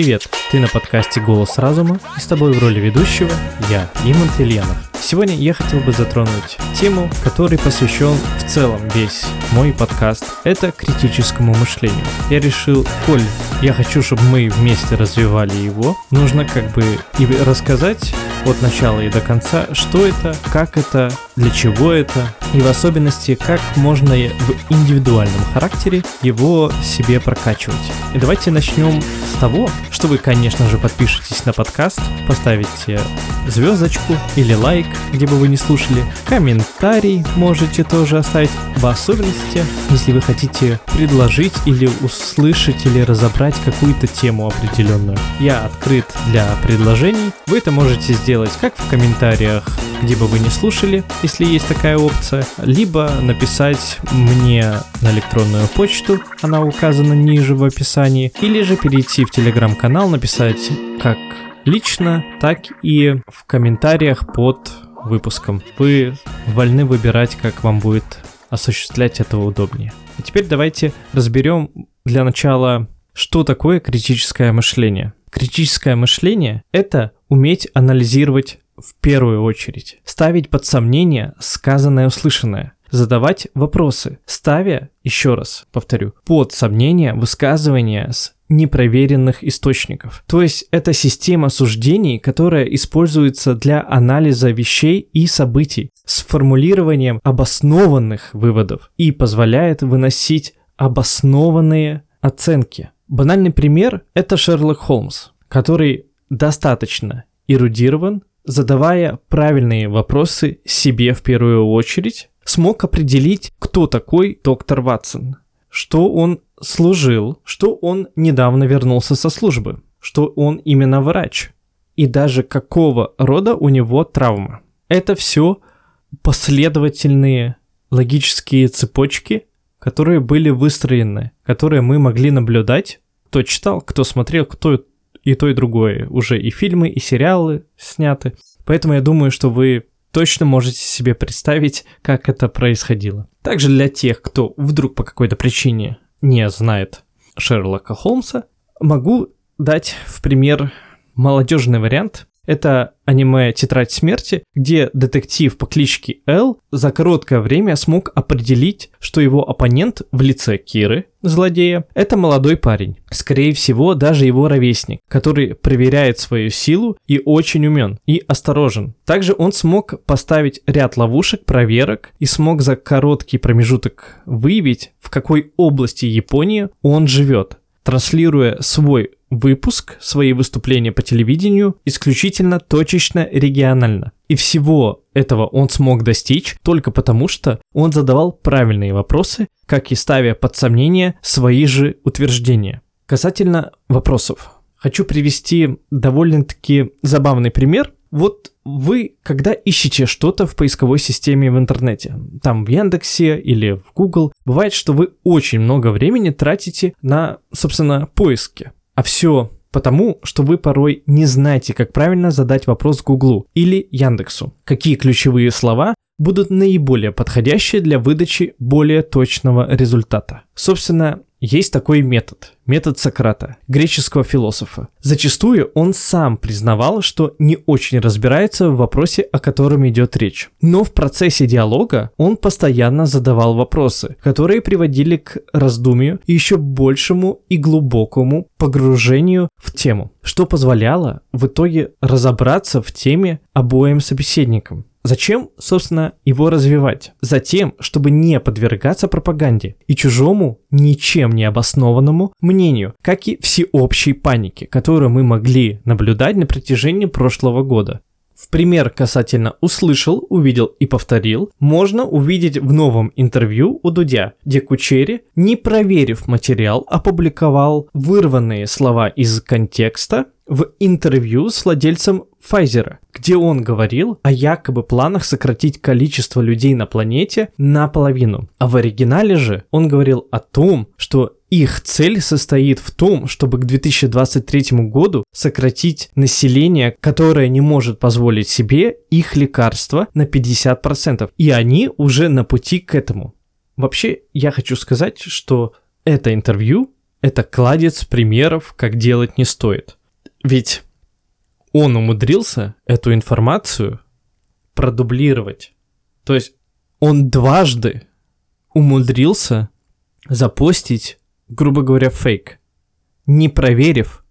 Привет, ты на подкасте «Голос разума» и с тобой в роли ведущего я, Имант Ильянов. Сегодня я хотел бы затронуть тему, которой посвящен в целом весь мой подкаст. Это критическому мышлению. Я решил, коль я хочу, чтобы мы вместе развивали его, нужно как бы и рассказать от начала и до конца, что это, как это, для чего это, и в особенности, как можно в индивидуальном характере его себе прокачивать. И давайте начнем с того, что вы, конечно же, подпишитесь на подкаст, поставите звездочку или лайк, где бы вы не слушали, комментарий можете тоже оставить, в особенности, если вы хотите предложить или услышать или разобрать какую-то тему определенную. Я открыт для предложений, вы это можете сделать как в комментариях, где бы вы не слушали, если есть такая опция, либо написать мне на электронную почту, она указана ниже в описании, или же перейти в телеграм-канал, написать как лично, так и в комментариях под выпуском. Вы вольны выбирать, как вам будет осуществлять это удобнее. А теперь давайте разберем для начала, что такое критическое мышление. Критическое мышление — это уметь анализировать в первую очередь, ставить под сомнение сказанное услышанное, задавать вопросы, ставя, еще раз повторю, под сомнение высказывания с непроверенных источников. То есть это система суждений, которая используется для анализа вещей и событий с формулированием обоснованных выводов и позволяет выносить обоснованные оценки. Банальный пример – это Шерлок Холмс, который достаточно эрудирован, задавая правильные вопросы себе в первую очередь, смог определить, кто такой доктор Ватсон, что он служил, что он недавно вернулся со службы, что он именно врач, и даже какого рода у него травма. Это все последовательные логические цепочки, которые были выстроены, которые мы могли наблюдать, кто читал, кто смотрел, кто и то, и другое. Уже и фильмы, и сериалы сняты. Поэтому я думаю, что вы точно можете себе представить, как это происходило. Также для тех, кто вдруг по какой-то причине не знает Шерлока Холмса, могу дать в пример молодежный вариант. Это аниме «Тетрадь смерти», где детектив по кличке Эл за короткое время смог определить, что его оппонент в лице Киры, злодея, это молодой парень. Скорее всего, даже его ровесник, который проверяет свою силу и очень умен и осторожен. Также он смог поставить ряд ловушек, проверок и смог за короткий промежуток выявить, в какой области Японии он живет транслируя свой выпуск, свои выступления по телевидению исключительно точечно регионально. И всего этого он смог достичь только потому, что он задавал правильные вопросы, как и ставя под сомнение свои же утверждения. Касательно вопросов. Хочу привести довольно-таки забавный пример. Вот вы, когда ищете что-то в поисковой системе в интернете, там в Яндексе или в Google, бывает, что вы очень много времени тратите на, собственно, поиски. А все потому, что вы порой не знаете, как правильно задать вопрос Гуглу или Яндексу. Какие ключевые слова будут наиболее подходящие для выдачи более точного результата. Собственно, есть такой метод, метод Сократа, греческого философа. Зачастую он сам признавал, что не очень разбирается в вопросе, о котором идет речь. Но в процессе диалога он постоянно задавал вопросы, которые приводили к раздумию и еще большему и глубокому погружению в тему, что позволяло в итоге разобраться в теме обоим собеседникам. Зачем, собственно, его развивать? Затем, чтобы не подвергаться пропаганде и чужому, ничем не обоснованному мнению, как и всеобщей панике, которую мы могли наблюдать на протяжении прошлого года. В пример касательно «услышал», «увидел» и «повторил» можно увидеть в новом интервью у Дудя, где Кучери, не проверив материал, опубликовал вырванные слова из контекста в интервью с владельцем Pfizer, где он говорил о якобы планах сократить количество людей на планете наполовину. А в оригинале же он говорил о том, что их цель состоит в том, чтобы к 2023 году сократить население, которое не может позволить себе их лекарства на 50%. И они уже на пути к этому. Вообще, я хочу сказать, что это интервью это кладец примеров, как делать не стоит. Ведь он умудрился эту информацию продублировать. То есть он дважды умудрился запостить, грубо говоря, фейк, не проверив,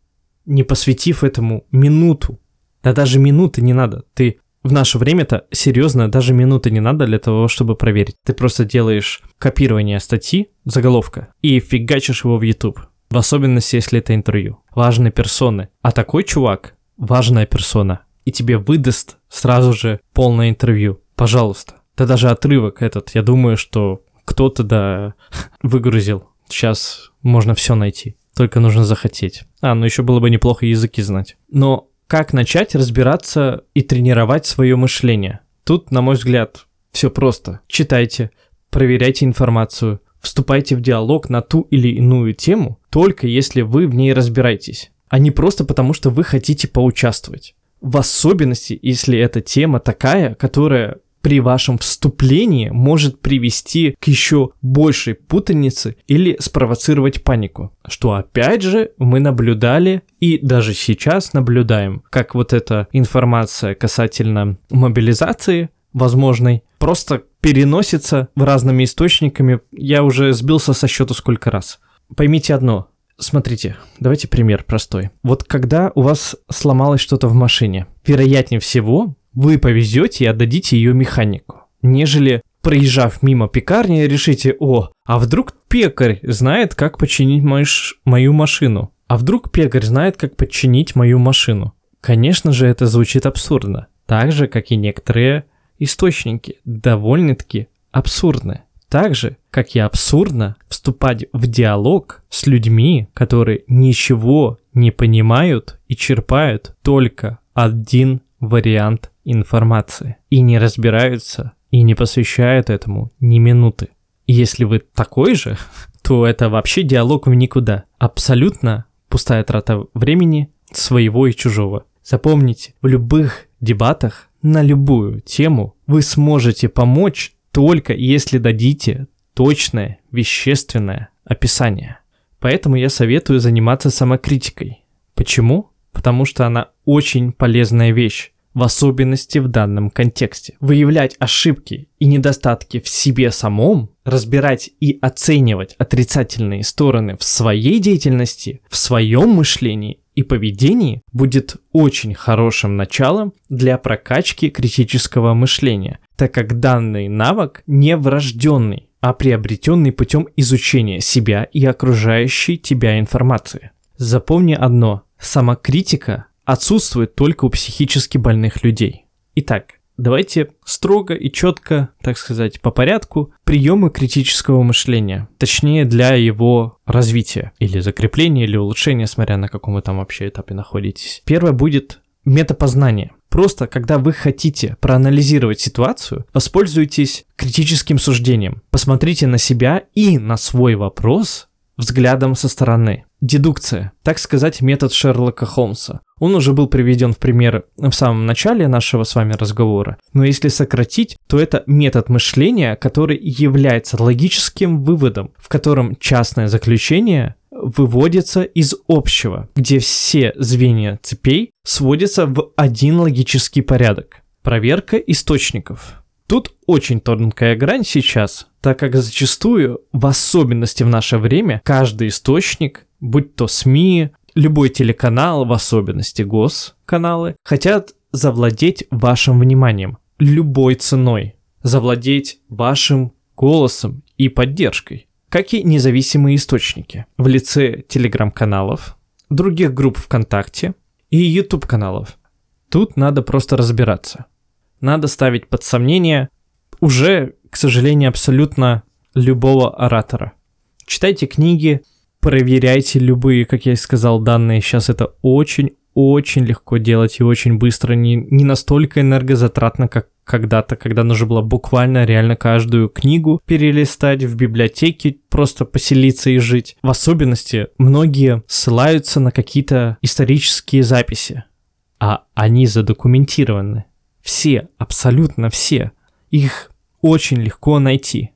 не посвятив этому минуту. Да даже минуты не надо. Ты в наше время-то серьезно даже минуты не надо для того, чтобы проверить. Ты просто делаешь копирование статьи, заголовка, и фигачишь его в YouTube. В особенности, если это интервью. Важные персоны. А такой чувак, важная персона, и тебе выдаст сразу же полное интервью. Пожалуйста. Да даже отрывок этот, я думаю, что кто-то да выгрузил. Сейчас можно все найти. Только нужно захотеть. А, ну еще было бы неплохо языки знать. Но как начать разбираться и тренировать свое мышление? Тут, на мой взгляд, все просто. Читайте, проверяйте информацию, вступайте в диалог на ту или иную тему, только если вы в ней разбираетесь, а не просто потому, что вы хотите поучаствовать. В особенности, если эта тема такая, которая при вашем вступлении может привести к еще большей путанице или спровоцировать панику. Что опять же мы наблюдали и даже сейчас наблюдаем, как вот эта информация касательно мобилизации возможной просто переносится разными источниками. Я уже сбился со счету сколько раз. Поймите одно, Смотрите, давайте пример простой. Вот когда у вас сломалось что-то в машине, вероятнее всего, вы повезете и отдадите ее механику, нежели проезжав мимо пекарни, решите, о, а вдруг пекарь знает, как починить мою, мою машину? А вдруг пекарь знает, как починить мою машину? Конечно же, это звучит абсурдно. Так же, как и некоторые источники, довольно-таки абсурдны. Так же, как и абсурдно вступать в диалог с людьми, которые ничего не понимают и черпают только один вариант информации и не разбираются и не посвящают этому ни минуты. Если вы такой же, то это вообще диалог в никуда. Абсолютно пустая трата времени своего и чужого. Запомните, в любых дебатах на любую тему вы сможете помочь только если дадите точное вещественное описание. Поэтому я советую заниматься самокритикой. Почему? Потому что она очень полезная вещь в особенности в данном контексте. Выявлять ошибки и недостатки в себе самом, разбирать и оценивать отрицательные стороны в своей деятельности, в своем мышлении и поведении будет очень хорошим началом для прокачки критического мышления, так как данный навык не врожденный, а приобретенный путем изучения себя и окружающей тебя информации. Запомни одно, самокритика отсутствует только у психически больных людей. Итак, давайте строго и четко, так сказать, по порядку, приемы критического мышления, точнее для его развития или закрепления, или улучшения, смотря на каком вы там вообще этапе находитесь. Первое будет метапознание. Просто, когда вы хотите проанализировать ситуацию, воспользуйтесь критическим суждением. Посмотрите на себя и на свой вопрос взглядом со стороны. Дедукция, так сказать, метод Шерлока Холмса. Он уже был приведен в пример в самом начале нашего с вами разговора, но если сократить, то это метод мышления, который является логическим выводом, в котором частное заключение выводится из общего, где все звенья цепей сводятся в один логический порядок. Проверка источников. Тут очень тонкая грань сейчас, так как зачастую, в особенности в наше время, каждый источник, будь то СМИ, любой телеканал, в особенности госканалы, хотят завладеть вашим вниманием любой ценой, завладеть вашим голосом и поддержкой, как и независимые источники в лице телеграм-каналов, других групп ВКонтакте и YouTube-каналов. Тут надо просто разбираться – надо ставить под сомнение уже, к сожалению, абсолютно любого оратора. Читайте книги, проверяйте любые, как я и сказал, данные. Сейчас это очень-очень легко делать и очень быстро, не, не настолько энергозатратно, как когда-то, когда нужно было буквально реально каждую книгу перелистать в библиотеке, просто поселиться и жить. В особенности многие ссылаются на какие-то исторические записи, а они задокументированы. Все, абсолютно все. Их очень легко найти.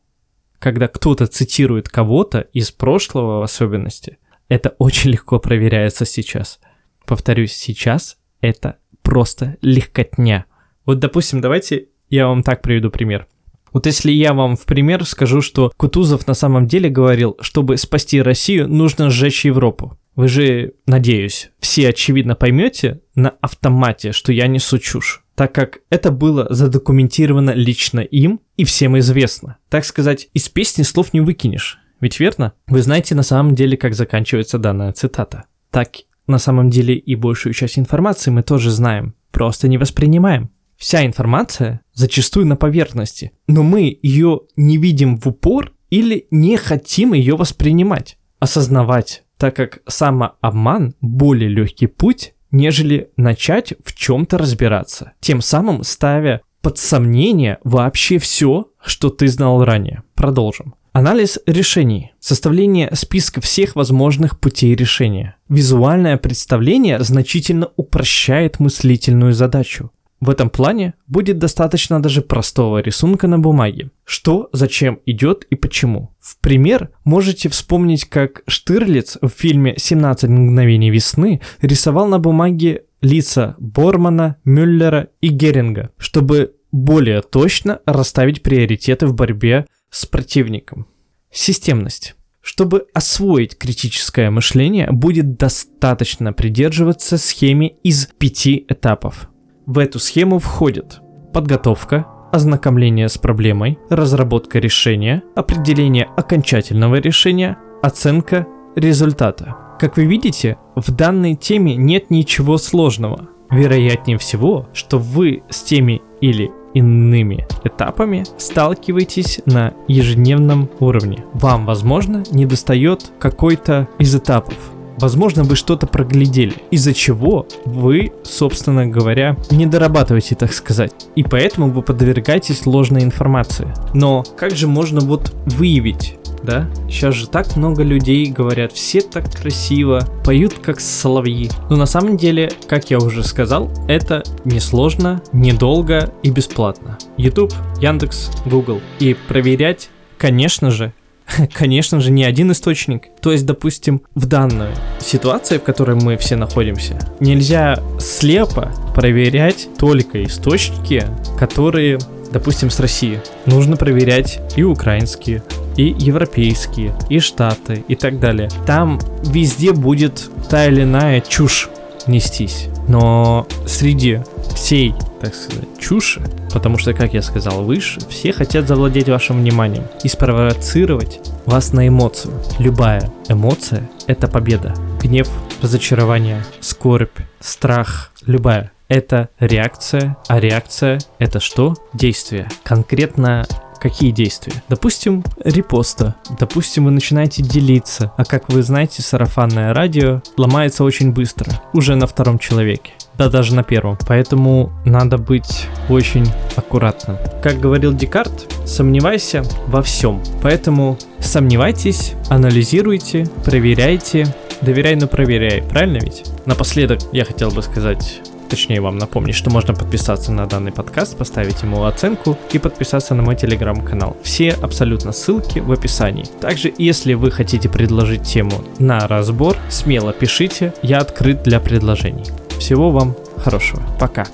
Когда кто-то цитирует кого-то из прошлого в особенности, это очень легко проверяется сейчас. Повторюсь, сейчас это просто легкотня. Вот, допустим, давайте я вам так приведу пример. Вот если я вам в пример скажу, что Кутузов на самом деле говорил, чтобы спасти Россию, нужно сжечь Европу. Вы же, надеюсь, все очевидно поймете на автомате, что я несу чушь, так как это было задокументировано лично им и всем известно. Так сказать, из песни слов не выкинешь. Ведь верно? Вы знаете на самом деле, как заканчивается данная цитата. Так на самом деле и большую часть информации мы тоже знаем, просто не воспринимаем. Вся информация зачастую на поверхности, но мы ее не видим в упор или не хотим ее воспринимать, осознавать, так как самообман – более легкий путь, нежели начать в чем-то разбираться, тем самым ставя под сомнение вообще все, что ты знал ранее. Продолжим. Анализ решений. Составление списка всех возможных путей решения. Визуальное представление значительно упрощает мыслительную задачу. В этом плане будет достаточно даже простого рисунка на бумаге. Что, зачем идет и почему. В пример можете вспомнить, как Штирлиц в фильме «17 мгновений весны» рисовал на бумаге лица Бормана, Мюллера и Геринга, чтобы более точно расставить приоритеты в борьбе с противником. Системность. Чтобы освоить критическое мышление, будет достаточно придерживаться схеме из пяти этапов – в эту схему входит подготовка, ознакомление с проблемой, разработка решения, определение окончательного решения, оценка результата. Как вы видите, в данной теме нет ничего сложного. Вероятнее всего, что вы с теми или иными этапами сталкиваетесь на ежедневном уровне. Вам, возможно, недостает какой-то из этапов, Возможно, вы что-то проглядели, из-за чего вы, собственно говоря, не дорабатываете, так сказать. И поэтому вы подвергаетесь ложной информации. Но как же можно вот выявить да? Сейчас же так много людей говорят, все так красиво, поют как соловьи. Но на самом деле, как я уже сказал, это несложно, недолго и бесплатно. YouTube, Яндекс, Google. И проверять, конечно же, конечно же, не один источник. То есть, допустим, в данной ситуации, в которой мы все находимся, нельзя слепо проверять только источники, которые, допустим, с России. Нужно проверять и украинские, и европейские, и штаты, и так далее. Там везде будет та или иная чушь нестись. Но среди всей, так сказать, чуши, потому что, как я сказал выше, все хотят завладеть вашим вниманием и спровоцировать вас на эмоцию. Любая эмоция – это победа. Гнев, разочарование, скорбь, страх, любая это реакция, а реакция это что? Действие. Конкретно Какие действия? Допустим, репоста. Допустим, вы начинаете делиться. А как вы знаете, сарафанное радио ломается очень быстро. Уже на втором человеке. Да даже на первом. Поэтому надо быть очень аккуратным. Как говорил Декарт, сомневайся во всем. Поэтому сомневайтесь, анализируйте, проверяйте. Доверяй, но проверяй. Правильно ведь? Напоследок я хотел бы сказать точнее вам напомнить, что можно подписаться на данный подкаст, поставить ему оценку и подписаться на мой телеграм-канал. Все абсолютно ссылки в описании. Также, если вы хотите предложить тему на разбор, смело пишите, я открыт для предложений. Всего вам хорошего. Пока.